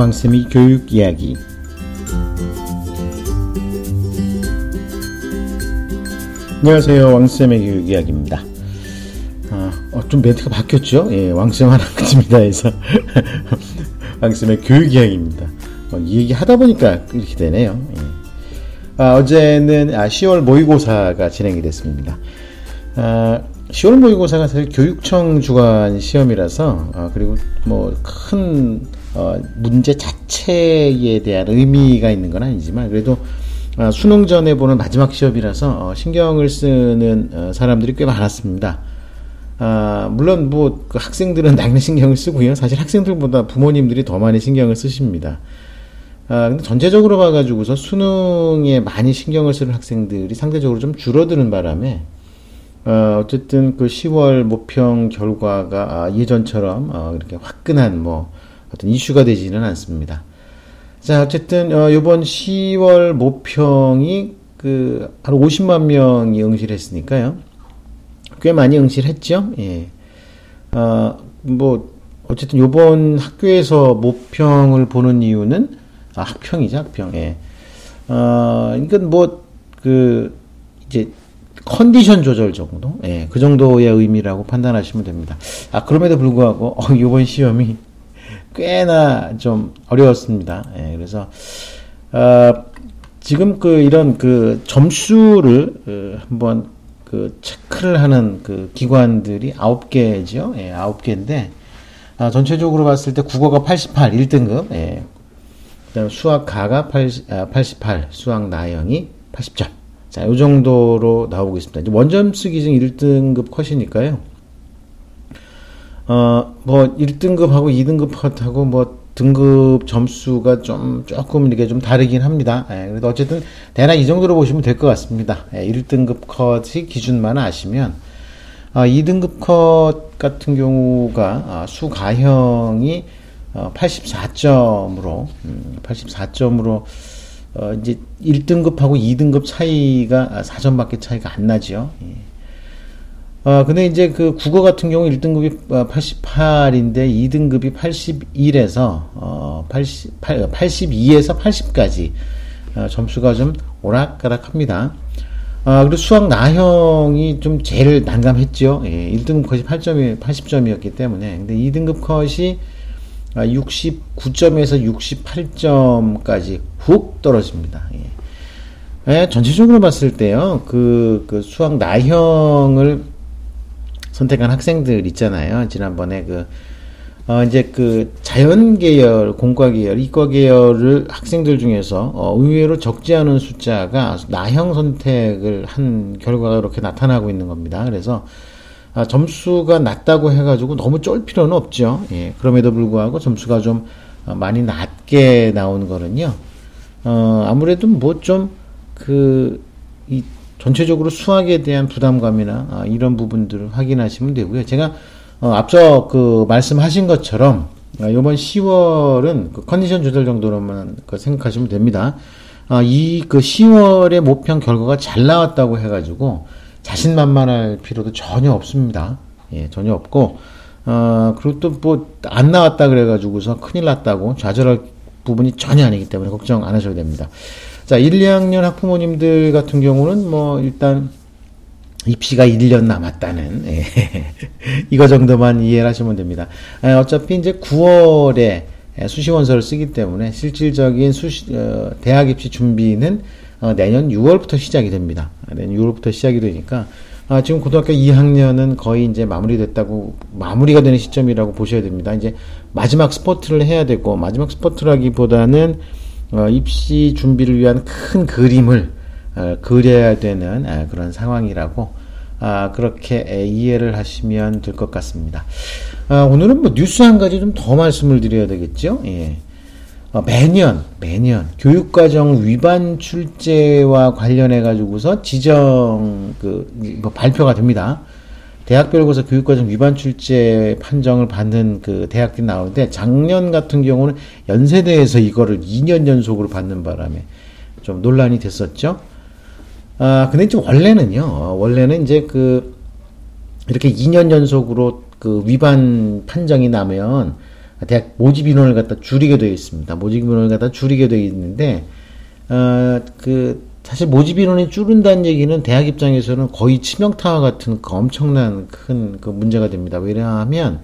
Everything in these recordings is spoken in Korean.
왕쌤이 교육 이야기. 안녕하세요. 왕쌤의 교육 이야기입니다. 아, 어, 좀 멘트가 바뀌었죠? 예, 왕쌤 하나입니다 해서. 왕쌤의 교육 이야기입니다. 어, 이 얘기 하다 보니까 이렇게 되네요. 예. 아, 어제는 아, 10월 모의고사가 진행이 됐습니다. 아, 10월 모의고사가 사실 교육청 주관 시험이라서 어, 그리고 뭐 큰 어, 문제 자체에 대한 의미가 있는 건 아니지만 그래도 어, 수능 전에 보는 마지막 시험이라서 어, 신경을 쓰는 어, 사람들이 꽤 많았습니다. 아, 물론 뭐 그 학생들은 당연히 신경을 쓰고요. 사실 학생들보다 부모님들이 더 많이 신경을 쓰십니다. 아, 근데 전체적으로 봐가지고서 수능에 많이 신경을 쓰는 학생들이 상대적으로 좀 줄어드는 바람에 어, 어쨌든 그 10월 모평 결과가 아, 예전처럼 어, 이렇게 화끈한 뭐 어떤 이슈가 되지는 않습니다. 자, 어쨌든 어, 이번 10월 모평이 그 한 50만 명이 응시를 했으니까요. 꽤 많이 응시를 했죠. 예. 어, 뭐 어쨌든 요번 학교에서 모평을 보는 이유는 아, 학평이죠, 학평. 예. 어, 이건 뭐그 이제 컨디션 조절 정도, 예, 그 정도의 의미라고 판단하시면 됩니다. 아 그럼에도 불구하고 어, 이번 시험이 꽤나 좀 어려웠습니다. 예, 그래서 어, 지금 그 이런 그 점수를 어, 한번 그 체크를 하는 그 기관들이 아홉 개죠. 예, 아홉 개인데 아, 전체적으로 봤을 때 국어가 88, 1등급. 예. 그다음 수학 가가 80, 아, 88, 수학 나영이 80점. 자, 요 정도로 나오고 있습니다. 원점 쓰기 중 1등급 컷이니까요. 어, 뭐 1등급하고 2등급 컷하고 뭐 등급 점수가 좀 조금 이렇게 좀 다르긴 합니다. 예, 그래도 어쨌든 대략 이 정도로 보시면 될 것 같습니다. 예, 1등급 컷이 기준만 아시면 어, 2등급 컷 같은 경우가 어, 수가형이 어, 84점으로 음, 84점으로 어, 이제 1등급하고 2등급 차이가 4점밖에 차이가 안 나죠. 예. 어, 근데 이제 그 국어 같은 경우 1등급이 88인데 2등급이 81에서, 어, 88, 82에서 80까지, 어, 점수가 좀 오락가락 합니다. 아, 그리고 수학 나형이 좀 제일 난감했죠. 예, 1등급 컷이 8점이, 80점이었기 때문에. 근데 2등급 컷이 69점에서 68점까지 훅 떨어집니다. 예. 예, 전체적으로 봤을 때요, 그, 그 수학 나형을 선택한 학생들 있잖아요. 지난번에 그, 어, 이제 그 자연 계열, 공과 계열, 이과 계열을 학생들 중에서 어, 의외로 적지 않은 숫자가 나형 선택을 한 결과가 이렇게 나타나고 있는 겁니다. 그래서 아, 점수가 낮다고 해가지고 너무 쫄 필요는 없죠. 예, 그럼에도 불구하고 점수가 좀 어, 많이 낮게 나오는 거는요. 어, 아무래도 뭐 좀 그, 이 전체적으로 수학에 대한 부담감이나 아, 이런 부분들을 확인하시면 되고요. 제가 어, 앞서 그 말씀하신 것처럼 아, 이번 10월은 그 컨디션 조절 정도로만 그 생각하시면 됩니다. 아, 이 그 10월의 모평 결과가 잘 나왔다고 해가지고 자신만만할 필요도 전혀 없습니다. 예, 전혀 없고 어, 그리고 또 뭐 안 나왔다 그래가지고서 큰일 났다고 좌절할 부분이 전혀 아니기 때문에 걱정 안 하셔도 됩니다. 자, 1, 2학년 학부모님들 같은 경우는 뭐 일단 입시가 1년 남았다는 예. 이거 정도만 이해를 하시면 됩니다. 예, 어차피 이제 9월에 수시원서를 쓰기 때문에 실질적인 수시, 어, 대학 입시 준비는 어, 내년 6월부터 시작이 됩니다. 내년 6월부터 시작이 되니까 아, 지금 고등학교 2학년은 거의 이제 마무리됐다고 마무리가 되는 시점이라고 보셔야 됩니다. 이제 마지막 스포트를 해야 되고 마지막 스포트라기보다는 어, 입시 준비를 위한 큰 그림을 어, 그려야 되는 아, 그런 상황이라고 아, 그렇게 이해를 하시면 될 것 같습니다. 아, 오늘은 뭐 뉴스 한 가지 좀 더 말씀을 드려야 되겠죠. 예. 어, 매년 매년 교육과정 위반 출제와 관련해 가지고서 지정 그 뭐 발표가 됩니다. 대학별고사 교육과정 위반 출제 판정을 받는 그 대학들이 나오는데 작년 같은 경우는 연세대에서 이거를 2년 연속으로 받는 바람에 좀 논란이 됐었죠. 아 근데 이제 원래는요. 원래는 이제 그 이렇게 2년 연속으로 그 위반 판정이 나면 대학 모집 인원을 갖다 줄이게 되어 있습니다. 모집 인원을 갖다 줄이게 되어 있는데 어, 그 사실 모집 인원이 줄은다는 얘기는 대학 입장에서는 거의 치명타와 같은 그 엄청난 큰 그 문제가 됩니다. 왜냐하면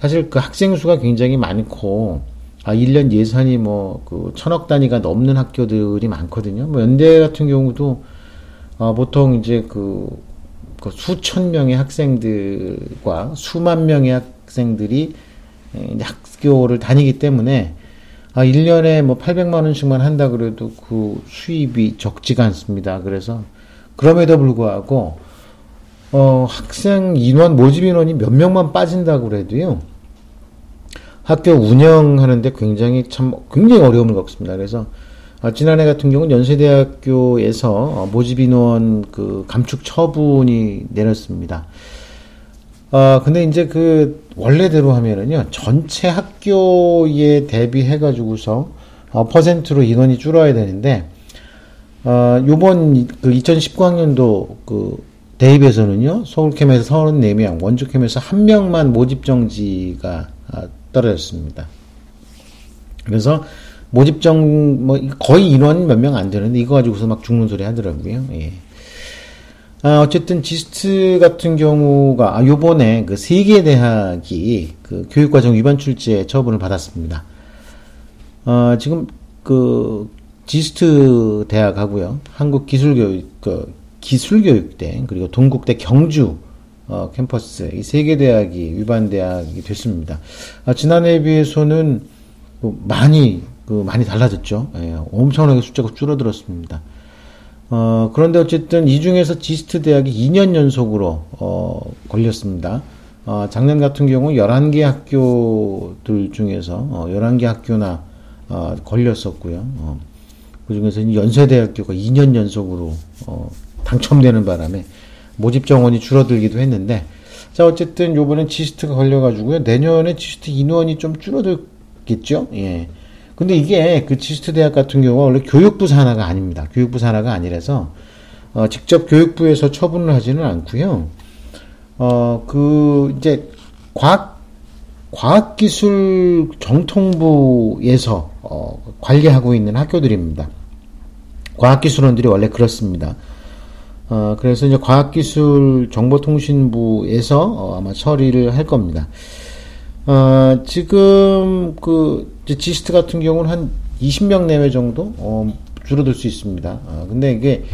사실 그 학생 수가 굉장히 많고 아 1년 예산이 뭐 그 천억 단위가 넘는 학교들이 많거든요. 뭐 연대 같은 경우도 어, 보통 이제 그, 그 수천 명의 학생들과 수만 명의 학생들이 학교를 다니기 때문에 아, 1년에 뭐 800만 원씩만 한다 그래도 그 수입이 적지가 않습니다. 그래서 그럼에도 불구하고 어, 학생 인원 모집 인원이 몇 명만 빠진다고 그래도요. 학교 운영하는데 굉장히 참 굉장히 어려움을 겪습니다. 그래서 어, 지난해 같은 경우는 연세대학교에서 어, 모집 인원 그 감축 처분이 내렸습니다. 어, 근데 이제 그, 원래대로 하면은요, 전체 학교에 대비해가지고서, 어, 퍼센트로 인원이 줄어야 되는데, 어, 요번 그 2019학년도 그 대입에서는요, 서울캠에서 34명, 원주캠에서 1명만 모집 정지가 아, 떨어졌습니다. 그래서 모집정, 뭐, 거의 인원 몇 명 안 되는데, 이거 가지고서 막 죽는 소리 하더라고요. 예. 아, 어쨌든 지스트 같은 경우가 아, 요번에 그 세계 대학이 그 교육과정 위반 출제 처분을 받았습니다. 어, 지금 그 지스트 대학하고요, 한국기술교육 그 기술교육대 그리고 동국대 경주 어, 캠퍼스 이 세 개 대학이 위반 대학이 됐습니다. 아, 지난해에 비해서는 그 많이 그 많이 달라졌죠. 예, 엄청나게 숫자가 줄어들었습니다. 어, 그런데 어쨌든 이 중에서 지스트 대학이 2년 연속으로 어, 걸렸습니다. 어, 작년 같은 경우 11개 학교들 중에서 어, 11개 학교나 어, 걸렸었고요. 어, 그 중에서 연세대학교가 2년 연속으로 어, 당첨되는 바람에 모집 정원이 줄어들기도 했는데 자 어쨌든 요번엔 지스트가 걸려가지고요 내년에 지스트 인원이 좀 줄어들겠죠. 예. 근데 이게 그 지스트 대학 같은 경우가 원래 교육부 산하가 아닙니다. 교육부 산하가 아니라서 어, 직접 교육부에서 처분을 하지는 않고요. 어, 그 이제 과학 과학기술 정통부에서 어, 관리하고 있는 학교들입니다. 과학기술원들이 원래 그렇습니다. 어, 그래서 이제 과학기술 정보통신부에서 어, 아마 처리를 할 겁니다. 어, 지금 그 지스트 같은 경우는 한 20명 내외 정도 어, 줄어들 수 있습니다. 어, 근데 이게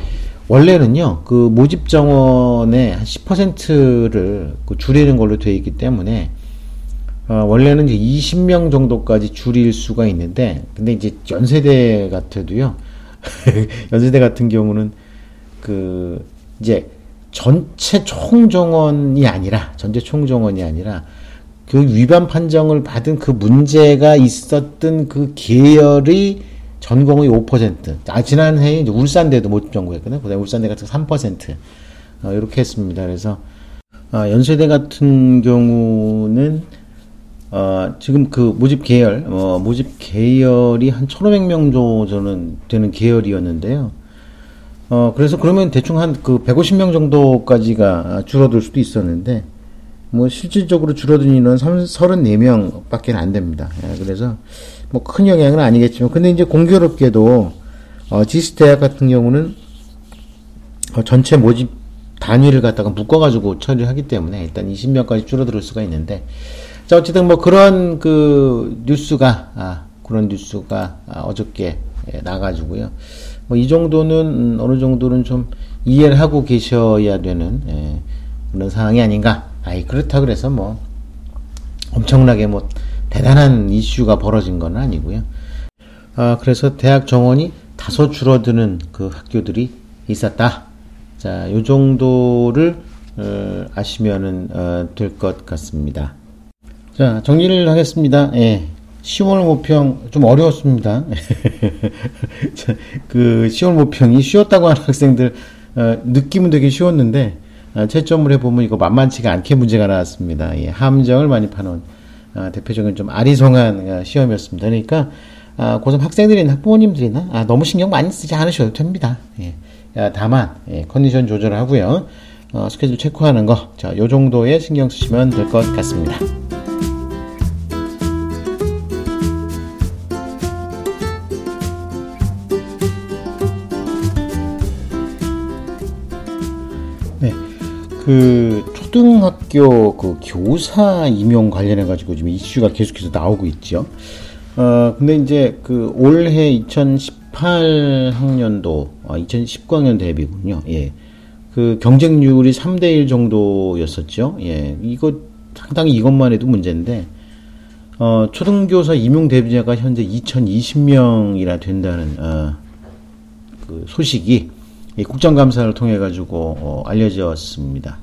원래는요 그 모집 정원의 한 10%를 그 줄이는 걸로 되어 있기 때문에 어, 원래는 이제 20명 정도까지 줄일 수가 있는데 근데 이제 연세대 같아도요 연세대 같은 경우는 그 이제 전체 총정원이 아니라 전체 총정원이 아니라 그 위반 판정을 받은 그 문제가 있었던 그 계열이 전공의 5%. 아, 지난해에 이제 울산대도 모집 전공했거든요. 그 다음에 울산대 같은 3%. 어, 이렇게 했습니다. 그래서, 어, 연세대 같은 경우는, 어, 지금 그 모집 계열, 어, 모집 계열이 한 1,500명 정도 저는 되는 계열이었는데요. 어, 그래서 그러면 대충 한 그 150명 정도까지가 줄어들 수도 있었는데, 뭐 실질적으로 줄어든 인원은 34명 밖에 안 됩니다. 예, 그래서 뭐 큰 영향은 아니겠지만 근데 이제 공교롭게도 어, 지스 대학 같은 경우는 어, 전체 모집 단위를 갖다가 묶어가지고 처리하기 때문에 일단 20명까지 줄어들 수가 있는데 자 어쨌든 뭐 그런 그 뉴스가 아, 그런 뉴스가 아, 어저께 예, 나가지고요. 뭐 이 정도는 음, 어느 정도는 좀 이해를 하고 계셔야 되는 예, 그런 상황이 아닌가 아이 그렇다 그래서 뭐 엄청나게 뭐 대단한 이슈가 벌어진 건 아니고요. 아 그래서 대학 정원이 다소 줄어드는 그 학교들이 있었다. 자, 요 정도를 어, 아시면은 어, 될것 같습니다. 자, 정리를 하겠습니다. 예. 10월 모평 좀 어려웠습니다. 그 10월 모평이 쉬웠다고 하는 학생들 어, 느낌은 되게 쉬웠는데 어, 채점을 해보면 이거 만만치가 않게 문제가 나왔습니다. 예, 함정을 많이 파놓은 어, 대표적인 좀 아리송한 어, 시험이었습니다. 그러니까 아, 고3 학생들이나 학부모님들이나 아, 너무 신경 많이 쓰지 않으셔도 됩니다. 예, 아, 다만 예, 컨디션 조절을 하고요. 어, 스케줄 체크하는 거, 자, 요 정도에 신경 쓰시면 될 것 같습니다. 그 초등학교 그 교사 임용 관련해 가지고 지금 이슈가 계속해서 나오고 있죠. 어 근데 이제 그 올해 2018 학년도 아 2019학년 대비군요. 예. 그 경쟁률이 3대 1 정도였었죠. 예. 이거 상당히 이것만 해도 문제인데 어 초등교사 임용 대비자가 현재 2020명이나 된다는 어, 그 소식이 국정감사를 통해 가지고 어, 알려졌습니다.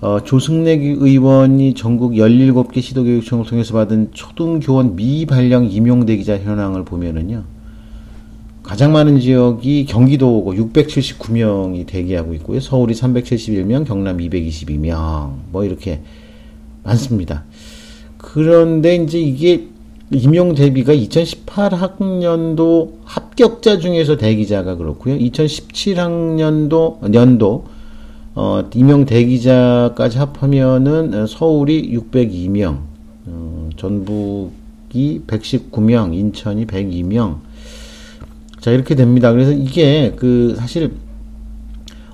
어, 조승래 의원이 전국 17개 시도교육청을 통해서 받은 초등교원 미발령 임용대기자 현황을 보면은요. 가장 많은 지역이 경기도고 679명이 대기하고 있고요. 서울이 371명, 경남 222명, 뭐 이렇게 많습니다. 그런데 이제 이게 임용 대비가 2018학년도 합격자 중에서 대기자가 그렇고요. 2017학년도 연도 어, 임용 대기자까지 합하면은 서울이 602명, 어, 전북이 119명, 인천이 102명. 자 이렇게 됩니다. 그래서 이게 그 사실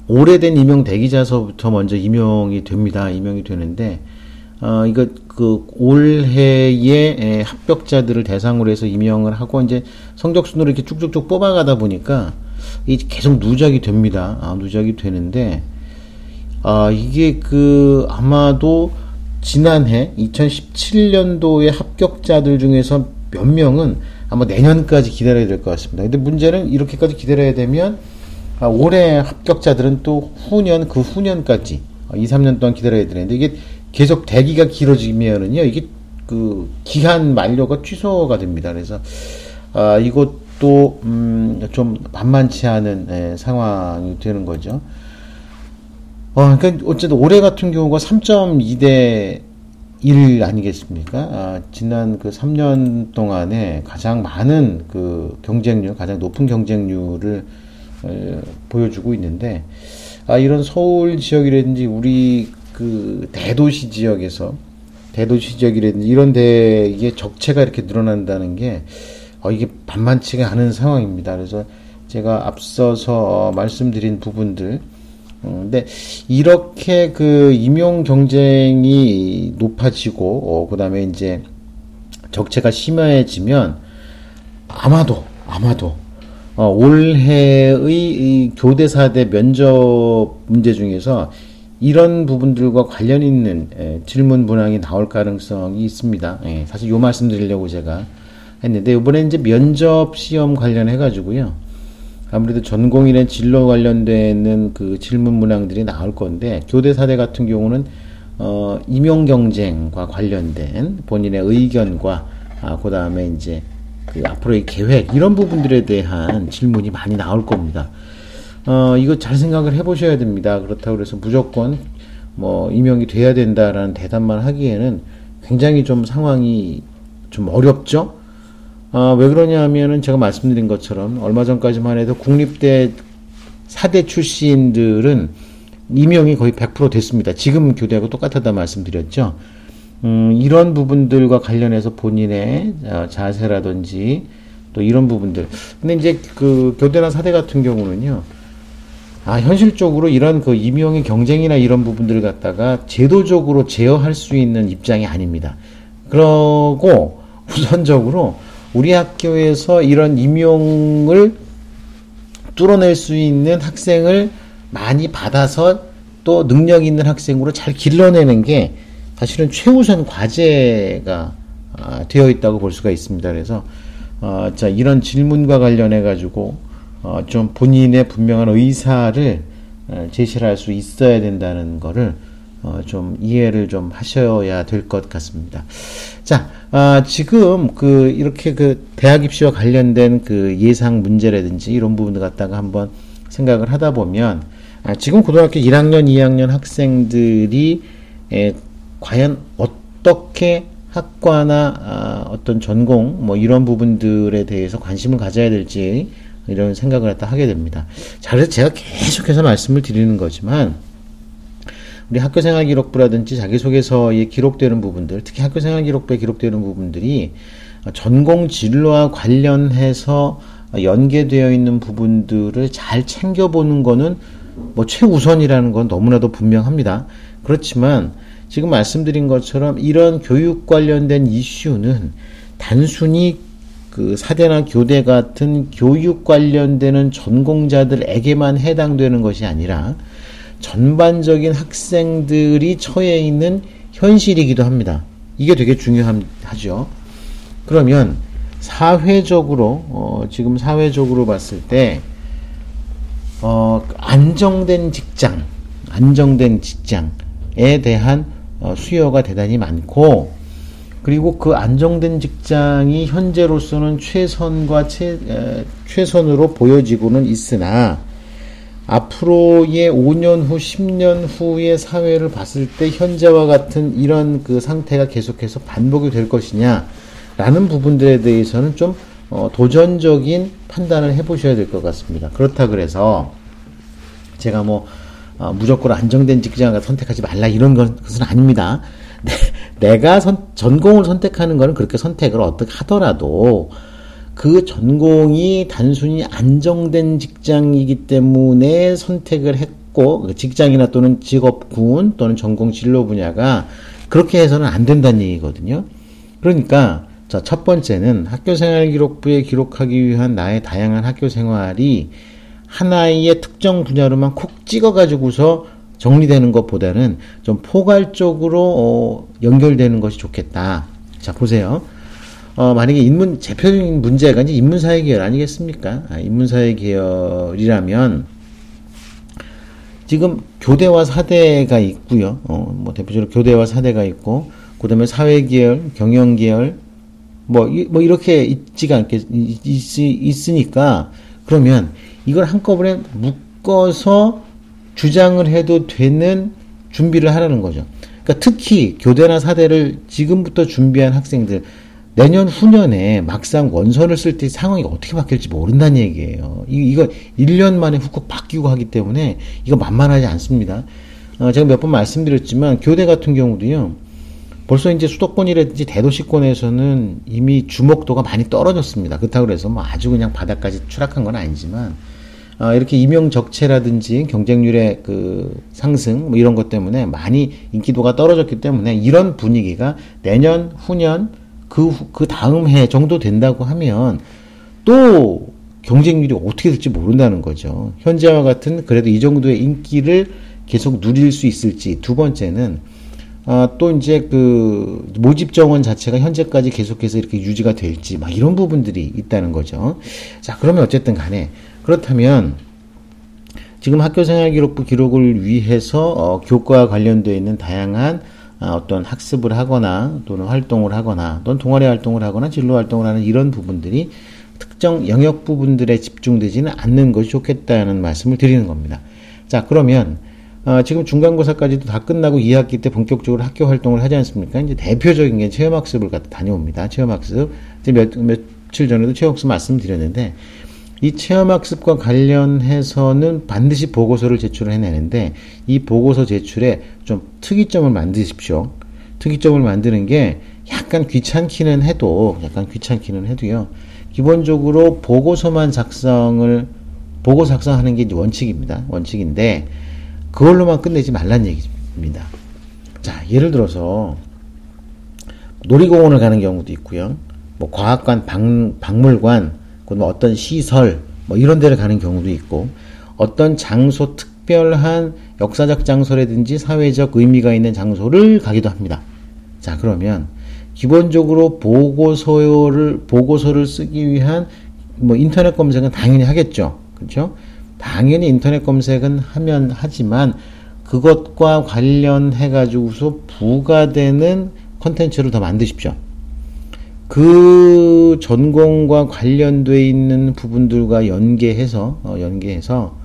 오래된 임용 대기자서부터 먼저 임용이 됩니다. 임용이 되는데 어, 이거 그 올해의 합격자들을 대상으로 해서 임명을 하고 이제 성적 순으로 이렇게 쭉쭉쭉 뽑아가다 보니까 이 계속 누적이 됩니다. 아, 누적이 되는데 아, 이게 그 아마도 지난해 2017년도의 합격자들 중에서 몇 명은 아마 내년까지 기다려야 될 것 같습니다. 근데 문제는 이렇게까지 기다려야 되면 아, 올해 합격자들은 또 후년 그 후년까지 2, 3년 동안 기다려야 되는데 이게 계속 대기가 길어지면은요, 이게 그 기한 만료가 취소가 됩니다. 그래서 아, 이것도 음, 좀 만만치 않은 예, 상황이 되는 거죠. 어, 그러니까 어쨌든 올해 같은 경우가 3.2대 1 아니겠습니까? 아, 지난 그 3년 동안에 가장 많은 그 경쟁률, 가장 높은 경쟁률을 에, 보여주고 있는데, 아, 이런 서울 지역이라든지 우리 그 대도시 지역에서 대도시 지역이라든지 이런 데 이게 적체가 이렇게 늘어난다는 게 어, 이게 반만치가 않은 상황입니다. 그래서 제가 앞서서 어, 말씀드린 부분들 어, 근데 이렇게 그 임용 경쟁이 높아지고 어, 그다음에 이제 적체가 심해지면 아마도 아마도 어, 올해의 교대사대 면접 문제 중에서 이런 부분들과 관련 있는 예, 질문 문항이 나올 가능성이 있습니다. 예, 사실 요 말씀 드리려고 제가 했는데 이번에 이제 면접 시험 관련해 가지고요. 아무래도 전공인의 진로 관련되는 그 질문 문항들이 나올 건데 교대 사대 같은 경우는 어, 임용 경쟁과 관련된 본인의 의견과 아, 그 다음에 이제 그 앞으로의 계획 이런 부분들에 대한 질문이 많이 나올 겁니다. 어, 이거 잘 생각을 해보셔야 됩니다. 그렇다고 그래서 무조건 뭐 임용이 돼야 된다라는 대답만 하기에는 굉장히 좀 상황이 좀 어렵죠. 어, 왜 그러냐 하면은 제가 말씀드린 것처럼 얼마 전까지만 해도 국립대 사대 출신들은 임용이 거의 100% 됐습니다. 지금 교대하고 똑같다 말씀드렸죠. 음, 이런 부분들과 관련해서 본인의 어, 자세라든지 또 이런 부분들. 근데 이제 그 교대나 사대 같은 경우는요. 아, 현실적으로 이런 그 임용의 경쟁이나 이런 부분들을 갖다가 제도적으로 제어할 수 있는 입장이 아닙니다. 그러고 우선적으로 우리 학교에서 이런 임용을 뚫어낼 수 있는 학생을 많이 받아서 또 능력 있는 학생으로 잘 길러내는 게 사실은 최우선 과제가 아, 되어 있다고 볼 수가 있습니다. 그래서 어, 자 이런 질문과 관련해 가지고 어, 좀 본인의 분명한 의사를 어, 제시를 할 수 있어야 된다는 거를 어, 좀 이해를 좀 하셔야 될 것 같습니다. 자, 아, 지금 그 이렇게 그 대학 입시와 관련된 그 예상 문제라든지 이런 부분들 갖다가 한번 생각을 하다 보면 아, 지금 고등학교 1학년, 2학년 학생들이 에, 과연 어떻게 학과나 아, 어떤 전공 뭐 이런 부분들에 대해서 관심을 가져야 될지 이런 생각을 갖다 하게 됩니다. 자, 그래서 제가 계속해서 말씀을 드리는 거지만, 우리 학교생활 기록부라든지 자기소개서에 기록되는 부분들, 특히 학교생활 기록부에 기록되는 부분들이 전공 진로와 관련해서 연계되어 있는 부분들을 잘 챙겨보는 거는 뭐 최우선이라는 건 너무나도 분명합니다. 그렇지만 지금 말씀드린 것처럼 이런 교육 관련된 이슈는 단순히 그 사대나 교대 같은 교육 관련되는 전공자들에게만 해당되는 것이 아니라 전반적인 학생들이 처해 있는 현실이기도 합니다. 이게 되게 중요하죠. 그러면 사회적으로 어, 지금 사회적으로 봤을 때 어, 안정된 직장, 안정된 직장에 대한 어, 수요가 대단히 많고 그리고 그 안정된 직장이 현재로서는 최선과 최, 에, 최선으로 보여지고는 있으나 앞으로의 5년 후, 10년 후의 사회를 봤을 때 현재와 같은 이런 그 상태가 계속해서 반복이 될 것이냐 라는 부분들에 대해서는 좀 어, 도전적인 판단을 해보셔야 될 것 같습니다. 그렇다 그래서 제가 뭐 어, 무조건 안정된 직장을 선택하지 말라 이런 것은 아닙니다. 내, 가 선, 전공을 선택하는 것은 그렇게 선택을 어떻게 하더라도 그 전공이 단순히 안정된 직장이기 때문에 선택을 했고 그 직장이나 또는 직업군 또는 전공 진로 분야가 그렇게 해서는 안 된다는 얘기거든요. 그러니까 자, 첫 번째는 학교생활 기록부에 기록하기 위한 나의 다양한 학교 생활이 하나의 특정 분야로만 콕 찍어가지고서 정리되는 것보다는 좀 포괄적으로 어, 연결되는 것이 좋겠다. 자, 보세요. 어, 만약에 인문, 대표적인 문제가 이제 인문사회 계열 아니겠습니까? 아, 인문사회 계열이라면, 지금 교대와 사대가 있고요. 어, 뭐 대표적으로 교대와 사대가 있고, 그 다음에 사회 계열, 경영 계열, 뭐, 이, 뭐 이렇게 있지가 않겠, 있, 있으니까, 그러면 이걸 한꺼번에 묶어서 주장을 해도 되는 준비를 하라는 거죠. 그러니까 특히 교대나 사대를 지금부터 준비한 학생들, 내년 후년에 막상 원서를 쓸 때 상황이 어떻게 바뀔지 모른다는 얘기예요. 이, 이거 1년 만에 훅훅 바뀌고 하기 때문에 이거 만만하지 않습니다. 어, 제가 몇 번 말씀드렸지만 교대 같은 경우도요. 벌써 이제 수도권이라든지 대도시권에서는 이미 주목도가 많이 떨어졌습니다. 그렇다고 해서 뭐 아주 그냥 바닥까지 추락한 건 아니지만 어, 이렇게 임용 적체라든지 경쟁률의 그 상승 뭐 이런 것 때문에 많이 인기도가 떨어졌기 때문에 이런 분위기가 내년 후년 그, 그 다음 해 정도 된다고 하면 또 경쟁률이 어떻게 될지 모른다는 거죠. 현재와 같은 그래도 이 정도의 인기를 계속 누릴 수 있을지. 두 번째는, 아, 또 이제 그 모집 정원 자체가 현재까지 계속해서 이렇게 유지가 될지, 막 이런 부분들이 있다는 거죠. 자, 그러면 어쨌든 간에, 그렇다면, 지금 학교생활기록부 기록을 위해서 어, 교과와 관련되어 있는 다양한 아, 어떤 학습을 하거나 또는 활동을 하거나 또는 동아리 활동을 하거나 진로 활동을 하는 이런 부분들이 특정 영역 부분들에 집중되지는 않는 것이 좋겠다는 말씀을 드리는 겁니다. 자, 그러면 어, 지금 중간고사까지도 다 끝나고 2학기 때 본격적으로 학교 활동을 하지 않습니까? 이제 대표적인 게 체험학습을 다녀옵니다. 체험학습. 이제 몇, 며칠 전에도 체험학습 말씀드렸는데, 이 체험학습과 관련해서는 반드시 보고서를 제출을 해내는데 이 보고서 제출에 좀 특이점을 만드십시오. 특이점을 만드는 게 약간 귀찮기는 해도 약간 귀찮기는 해도요. 기본적으로 보고서만 작성을 보고 작성하는 게 원칙입니다. 원칙인데 그걸로만 끝내지 말란 얘기입니다. 자, 예를 들어서 놀이공원을 가는 경우도 있고요. 뭐 과학관, 박, 박물관 뭐 어떤 시설 뭐 이런 데를 가는 경우도 있고 어떤 장소 특별한 역사적 장소라든지 사회적 의미가 있는 장소를 가기도 합니다. 자 그러면 기본적으로 보고서를 보고서를 쓰기 위한 뭐 인터넷 검색은 당연히 하겠죠. 그렇죠? 당연히 인터넷 검색은 하면 하지만 그것과 관련해 가지고서 부가되는 컨텐츠를 더 만드십시오. 그 전공과 관련돼 있는 부분들과 연계해서 어, 연계해서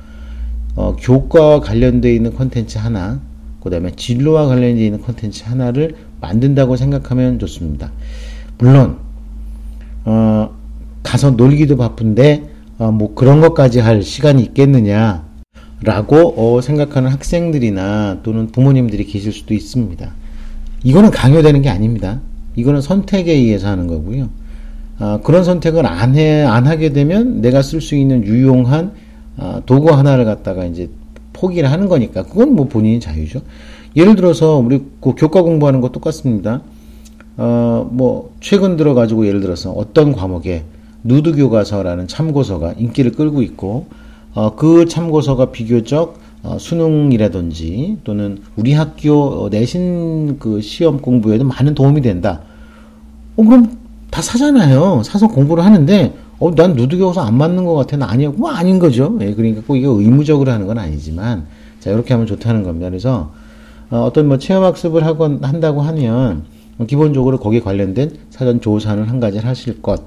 어, 교과와 관련돼 있는 컨텐츠 하나, 그다음에 진로와 관련돼 있는 컨텐츠 하나를 만든다고 생각하면 좋습니다. 물론 어, 가서 놀기도 바쁜데 어, 뭐 그런 것까지 할 시간이 있겠느냐 라고 어, 생각하는 학생들이나 또는 부모님들이 계실 수도 있습니다. 이거는 강요되는 게 아닙니다. 이거는 선택에 의해서 하는 거고요. 아, 그런 선택을 안 해, 안 하게 되면 내가 쓸 수 있는 유용한 아, 도구 하나를 갖다가 이제 포기를 하는 거니까 그건 뭐 본인의 자유죠. 예를 들어서 우리 그 교과 공부하는 거 똑같습니다. 어, 뭐 최근 들어 가지고 예를 들어서 어떤 과목에 누드 교과서라는 참고서가 인기를 끌고 있고 어, 그 참고서가 비교적 어, 수능이라든지 또는 우리 학교 내신 그 시험 공부에도 많은 도움이 된다. 어, 그럼 다 사잖아요. 사서 공부를 하는데 어, 난 누드교과서 안 맞는 것 같아. 나 아니야. 뭐 아닌 거죠. 예, 그러니까 꼭 이게 의무적으로 하는 건 아니지만 자 이렇게 하면 좋다는 겁니다. 그래서 어, 어떤 뭐 체험학습을 하건 한다고 하면 기본적으로 거기에 관련된 사전 조사는 한 가지를 하실 것.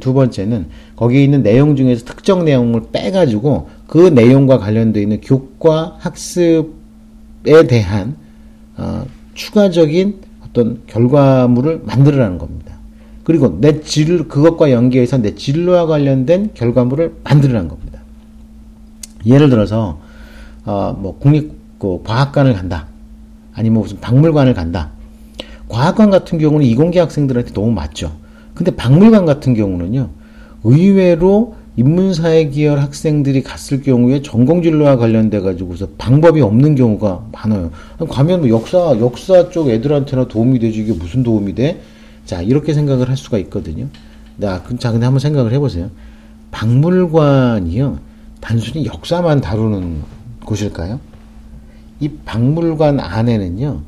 두 번째는 거기에 있는 내용 중에서 특정 내용을 빼가지고 그 내용과 관련되어 있는 교과 학습에 대한 어, 추가적인 어떤 결과물을 만들어라는 겁니다. 그리고 내 진, 그것과 연계해서 내 진로와 관련된 결과물을 만들어라는 겁니다. 예를 들어서 어, 뭐 국립 그 과학관을 간다. 아니면 무슨 박물관을 간다. 과학관 같은 경우는 이공계 학생들한테 너무 맞죠. 근데 박물관 같은 경우는요, 의외로 인문사회 계열 학생들이 갔을 경우에 전공 진로와 관련돼 가지고서 방법이 없는 경우가 많아요. 가면 뭐 역사 역사 쪽 애들한테나 도움이 되지 이게 무슨 도움이 돼? 자 이렇게 생각을 할 수가 있거든요. 자, 자 근데 한번 생각을 해보세요. 박물관이요 단순히 역사만 다루는 곳일까요? 이 박물관 안에는요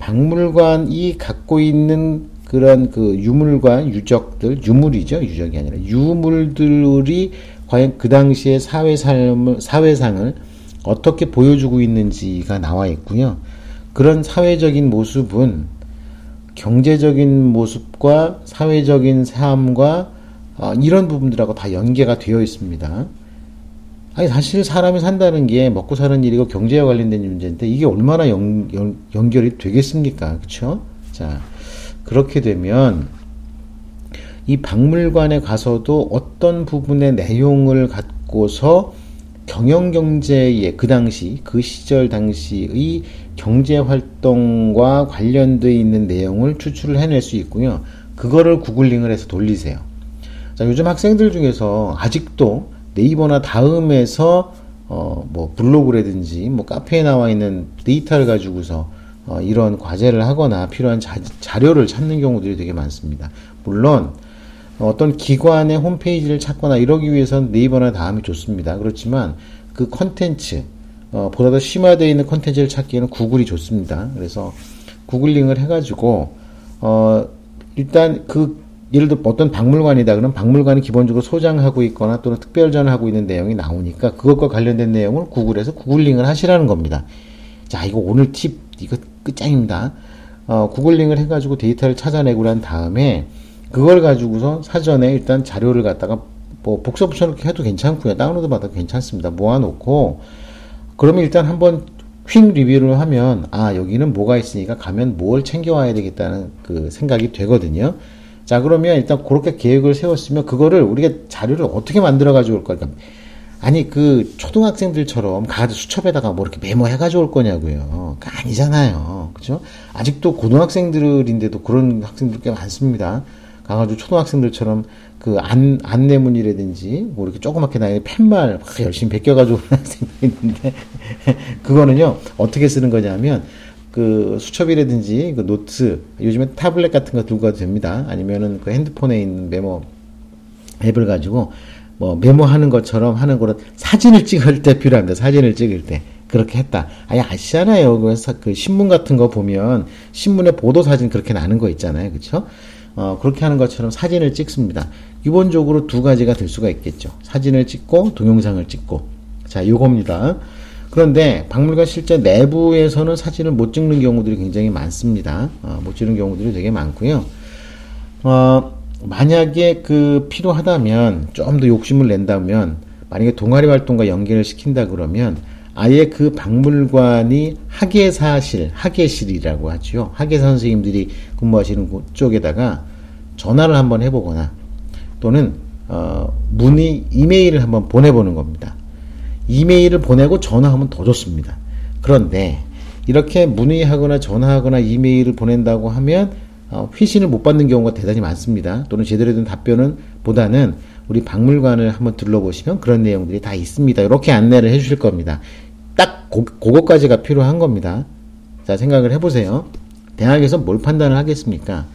박물관이 갖고 있는 그런 그 유물과 유적들, 유물이죠. 유적이 아니라 유물들이 과연 그 당시의 사회 삶을, 사회상을 어떻게 보여주고 있는지가 나와 있고요. 그런 사회적인 모습은 경제적인 모습과 사회적인 삶과 어, 이런 부분들하고 다 연계가 되어 있습니다. 아니 사실 사람이 산다는 게 먹고 사는 일이고 경제와 관련된 문제인데 이게 얼마나 연, 연, 연결이 되겠습니까? 그렇죠? 자 그렇게 되면 이 박물관에 가서도 어떤 부분의 내용을 갖고서 경영 경제의 그 당시 그 시절 당시의 경제 활동과 관련되어 있는 내용을 추출을 해낼 수 있고요. 그거를 구글링을 해서 돌리세요. 자, 요즘 학생들 중에서 아직도 네이버나 다음에서 어, 뭐 블로그라든지 뭐 카페에 나와 있는 데이터를 가지고서 어, 이런 과제를 하거나 필요한 자, 자료를 찾는 경우들이 되게 많습니다. 물론 어떤 기관의 홈페이지를 찾거나 이러기 위해서는 네이버나 다음이 좋습니다. 그렇지만 그 컨텐츠 어, 보다 더 심화되어 있는 컨텐츠를 찾기에는 구글이 좋습니다. 그래서 구글링을 해가지고 어, 일단 그 예를 들어 어떤 박물관이다 그러면 박물관이 기본적으로 소장하고 있거나 또는 특별전하고 있는 내용이 나오니까 그것과 관련된 내용을 구글에서 구글링을 하시라는 겁니다. 자 이거 오늘 팁 이거 끝장입니다. 어, 구글링을 해가지고 데이터를 찾아내고 난 다음에 그걸 가지고서 사전에 일단 자료를 갖다가 뭐 복사 붙여놓기 해도 괜찮고요. 다운로드 받아도 괜찮습니다. 모아놓고 그러면 일단 한번 휙 리뷰를 하면 아 여기는 뭐가 있으니까 가면 뭘 챙겨와야 되겠다는 그 생각이 되거든요. 자, 그러면 일단 그렇게 계획을 세웠으면 그거를 우리가 자료를 어떻게 만들어 가지고 올 걸까? 아니, 그 초등학생들처럼 가드 수첩에다가 뭐 이렇게 메모해 가지고 올 거냐고요. 그 아니잖아요. 그죠? 아직도 고등학생들인데도 그런 학생들 꽤 많습니다. 가가지고 초등학생들처럼 그 안, 안내문이라든지 뭐 이렇게 조그맣게 나의 팻말 막 열심히 베껴가지고 오는 학생들이 있는데 그거는요, 어떻게 쓰는 거냐면 그 수첩이라든지 그 노트 요즘에 타블렛 같은 거 들고 가도 됩니다. 아니면은 그 핸드폰에 있는 메모 앱을 가지고 뭐 메모하는 것처럼 하는 거는 사진을 찍을 때 필요합니다. 사진을 찍을 때 그렇게 했다. 아니 아시잖아요. 그래서 그 신문 같은 거 보면 신문에 보도 사진 그렇게 나는 거 있잖아요. 그렇죠? 어, 그렇게 하는 것처럼 사진을 찍습니다. 기본적으로 두 가지가 될 수가 있겠죠. 사진을 찍고 동영상을 찍고 자 요겁니다. 그런데 박물관 실제 내부에서는 사진을 못 찍는 경우들이 굉장히 많습니다. 어, 못 찍는 경우들이 되게 많고요. 어, 만약에 그 필요하다면 좀 더 욕심을 낸다면 만약에 동아리 활동과 연계를 시킨다 그러면 아예 그 박물관이 학예사실, 학예실이라고 하죠. 학예 선생님들이 근무하시는 쪽에다가 전화를 한번 해보거나 또는 어, 문의 이메일을 한번 보내보는 겁니다. 이메일을 보내고 전화하면 더 좋습니다. 그런데 이렇게 문의하거나 전화하거나 이메일을 보낸다고 하면 어, 회신을 못 받는 경우가 대단히 많습니다. 또는 제대로 된 답변은 보다는 우리 박물관을 한번 둘러보시면 그런 내용들이 다 있습니다. 이렇게 안내를 해주실 겁니다. 딱딱 고, 그거까지가 필요한 겁니다. 자, 생각을 해보세요. 대학에서 뭘 판단을 하겠습니까?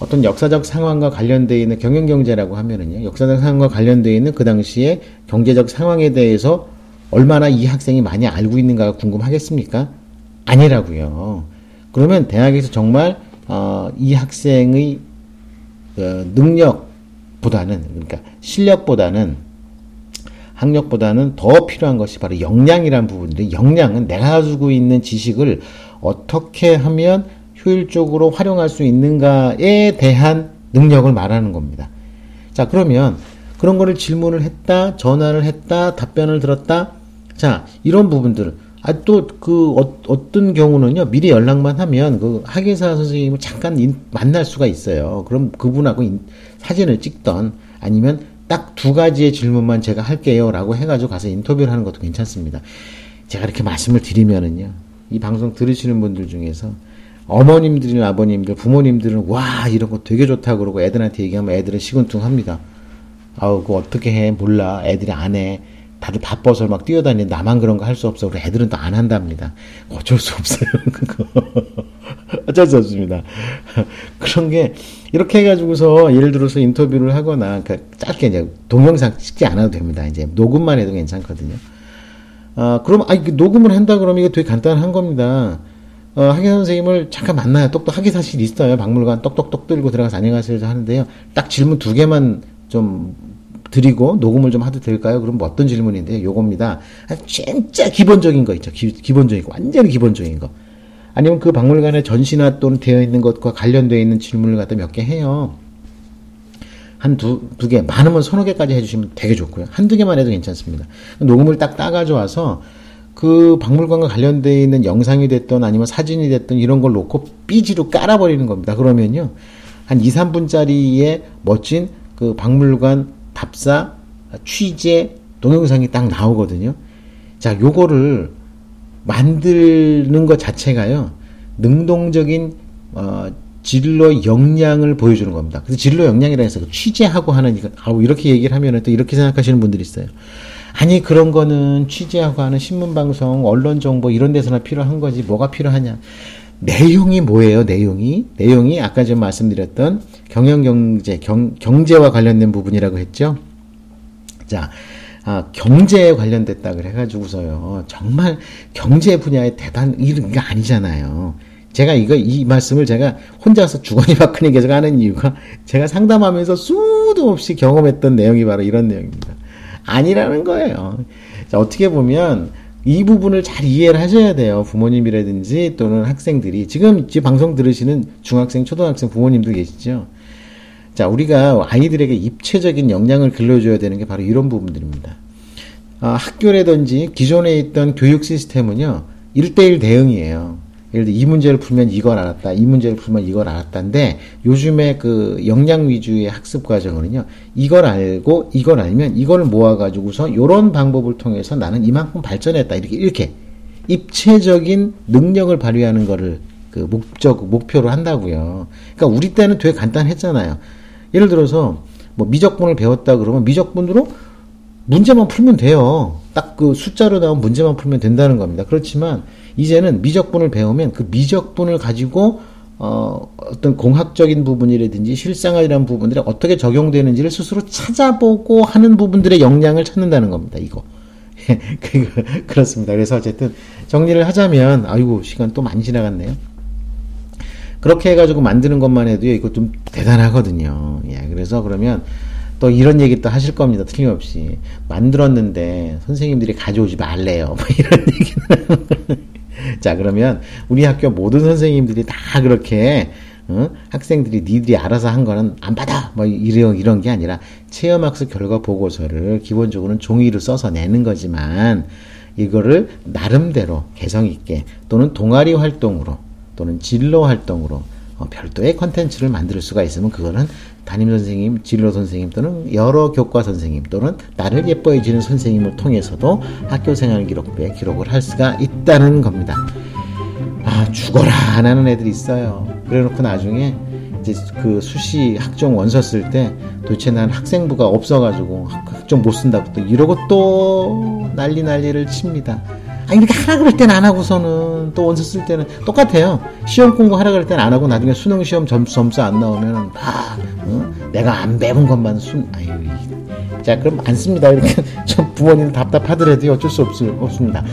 어떤 역사적 상황과 관련되어 있는 경영경제라고 하면은요, 역사적 상황과 관련되어 있는 그 당시에 경제적 상황에 대해서 얼마나 이 학생이 많이 알고 있는가가 궁금하겠습니까? 아니라고요. 그러면 대학에서 정말 어, 이 학생의 어, 능력보다는 그러니까 실력보다는 학력보다는 더 필요한 것이 바로 역량이라는 부분인데 역량은 내가 가지고 있는 지식을 어떻게 하면 효율적으로 활용할 수 있는가에 대한 능력을 말하는 겁니다. 자, 그러면 그런 거를 질문을 했다, 전화를 했다, 답변을 들었다. 자, 이런 부분들. 아, 또, 그, 어, 떤 경우는요, 미리 연락만 하면, 그, 학예사 선생님을 잠깐 인, 만날 수가 있어요. 그럼 그분하고 인, 사진을 찍던, 아니면 딱 두 가지의 질문만 제가 할게요. 라고 해가지고 가서 인터뷰를 하는 것도 괜찮습니다. 제가 이렇게 말씀을 드리면은요, 이 방송 들으시는 분들 중에서, 어머님들이나 아버님들, 부모님들은, 와, 이런 거 되게 좋다 그러고 애들한테 얘기하면 애들은 시근퉁합니다. 아우, 그거 어떻게 해? 몰라. 애들이 안 해. 다들 바빠서 막 뛰어다니는 나만 그런 거 할 수 없어. 우리 애들은 또 안 한답니다. 어쩔 수 없어요. 그거. 어쩔 수 없습니다. 그런 게 이렇게 해가지고서 예를 들어서 인터뷰를 하거나 그 짧게 이제 동영상 찍지 않아도 됩니다. 이제 녹음만 해도 괜찮거든요. 아 그럼 아 녹음을 한다 그러면 이거 되게 간단한 겁니다. 어, 학예 선생님을 잠깐 만나요. 똑똑 학예 사실 있어요. 박물관 똑똑똑 들고 들어가서 안녕하세요 하는데요. 딱 질문 두 개만 좀 드리고 녹음을 좀 해도 될까요? 그럼 뭐 어떤 질문인데 요겁니다. 진짜 기본적인 거 있죠. 기, 본적인 거. 완전히 기본적인 거. 아니면 그 박물관에 전시나 또는 되어 있는 것과 관련되어 있는 질문을 갖다 몇 개 해요. 한 두, 두 개, 많으면 서너 개까지 해주시면 되게 좋고요. 한두 개만 해도 괜찮습니다. 녹음을 딱 따가져 와서 그 박물관과 관련되어 있는 영상이 됐던 아니면 사진이 됐던 이런 걸 놓고 삐지로 깔아버리는 겁니다. 그러면요. 한 2, 3분짜리의 멋진 그 박물관 답사, 취재, 동영상이 딱 나오거든요. 자, 요거를 만드는 것 자체가요, 능동적인, 어, 진로 역량을 보여주는 겁니다. 그래서 진로 역량이라 해서 취재하고 하는, 아우, 이렇게 얘기를 하면 또 이렇게 생각하시는 분들이 있어요. 아니, 그런 거는 취재하고 하는 신문방송, 언론정보 이런 데서나 필요한 거지, 뭐가 필요하냐. 내용이 뭐예요, 내용이? 내용이 아까 좀 말씀드렸던 경영 경제, 경, 경제와 관련된 부분이라고 했죠. 자, 아, 경제에 관련됐다 그래가지고서요. 정말 경제 분야의 대단, 이런 게 아니잖아요. 제가 이거, 이 말씀을 제가 혼자서 주거니 박근혜 계속 하는 이유가 제가 상담하면서 수도 없이 경험했던 내용이 바로 이런 내용입니다. 아니라는 거예요. 자, 어떻게 보면 이 부분을 잘 이해를 하셔야 돼요. 부모님이라든지 또는 학생들이. 지금 이 방송 들으시는 중학생, 초등학생 부모님도 계시죠? 자, 우리가 아이들에게 입체적인 역량을 길러줘야 되는 게 바로 이런 부분들입니다. 아, 학교라든지 기존에 있던 교육 시스템은요, 1대1 대응이에요. 예를 들어 이 문제를 풀면 이걸 알았다. 이 문제를 풀면 이걸 알았다인데 요즘에 그 역량 위주의 학습 과정은요. 이걸 알고 이걸 알면 이걸 모아 가지고서 요런 방법을 통해서 나는 이만큼 발전했다. 이렇게 이렇게 입체적인 능력을 발휘하는 거를 그 목적 목표로 한다고요. 그러니까 우리 때는 되게 간단했잖아요. 예를 들어서 뭐 미적분을 배웠다 그러면 미적분으로 문제만 풀면 돼요. 딱 그 숫자로 나온 문제만 풀면 된다는 겁니다. 그렇지만 이제는 미적분을 배우면 그 미적분을 가지고 어, 어떤 공학적인 부분이라든지 실생활이라는 부분들이 어떻게 적용되는지를 스스로 찾아보고 하는 부분들의 역량을 찾는다는 겁니다. 이거. 그, 그렇습니다. 그래서 어쨌든 정리를 하자면, 아이고, 시간 또 많이 지나갔네요. 그렇게 해가지고 만드는 것만 해도 이거 좀 대단하거든요. 예, 그래서 그러면 또 이런 얘기 또 하실 겁니다. 틀림없이. 만들었는데 선생님들이 가져오지 말래요. 뭐 이런 얘기는. 자, 그러면 우리 학교 모든 선생님들이 다 그렇게 어? 학생들이 니들이 알아서 한 거는 안 받아 뭐 이런 이런 게 아니라 체험학습 결과 보고서를 기본적으로는 종이로 써서 내는 거지만 이거를 나름대로 개성 있게 또는 동아리 활동으로 또는 진로 활동으로 어, 별도의 컨텐츠를 만들 수가 있으면 그거는 담임 선생님, 진로 선생님 또는 여러 교과 선생님 또는 나를 예뻐해 주는 선생님을 통해서도 학교 생활 기록부에 기록을 할 수가 있다는 겁니다. 아, 죽어라 안 하는 애들이 있어요. 그래 놓고 나중에 이제 그 수시 학종 원서 쓸 때 도대체 난 학생부가 없어가지고 학종 못 쓴다고 또 이러고 또 난리 난리를 칩니다. 아, 이렇게 하라 그럴 땐 안 하고서는 또 원서 쓸 때는 똑같아요. 시험 공부 하라 그럴 땐 안 하고 나중에 수능 시험 점수 점수 안 나오면 아, 어? 내가 안 배운 것만 순, 아유, 자, 그럼 안 씁니다. 이렇게 좀 부모님 답답하더라도 어쩔 수 없, 없습니다.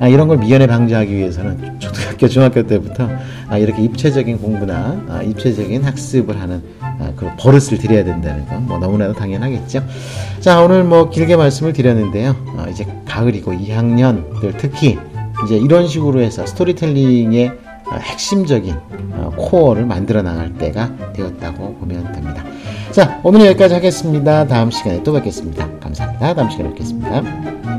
아, 이런 걸 미연에 방지하기 위해서는 초등학교, 중학교 때부터 아, 이렇게 입체적인 공부나 아, 입체적인 학습을 하는 아, 그 버릇을 들여야 된다는 건 뭐 너무나도 당연하겠죠. 자, 오늘 뭐 길게 말씀을 드렸는데요. 어, 이제 가을이고 2학년들 특히 이제 이런 식으로 해서 스토리텔링의 핵심적인 어, 코어를 만들어 나갈 때가 되었다고 보면 됩니다. 자, 오늘 여기까지 하겠습니다. 다음 시간에 또 뵙겠습니다. 감사합니다. 다음 시간에 뵙겠습니다.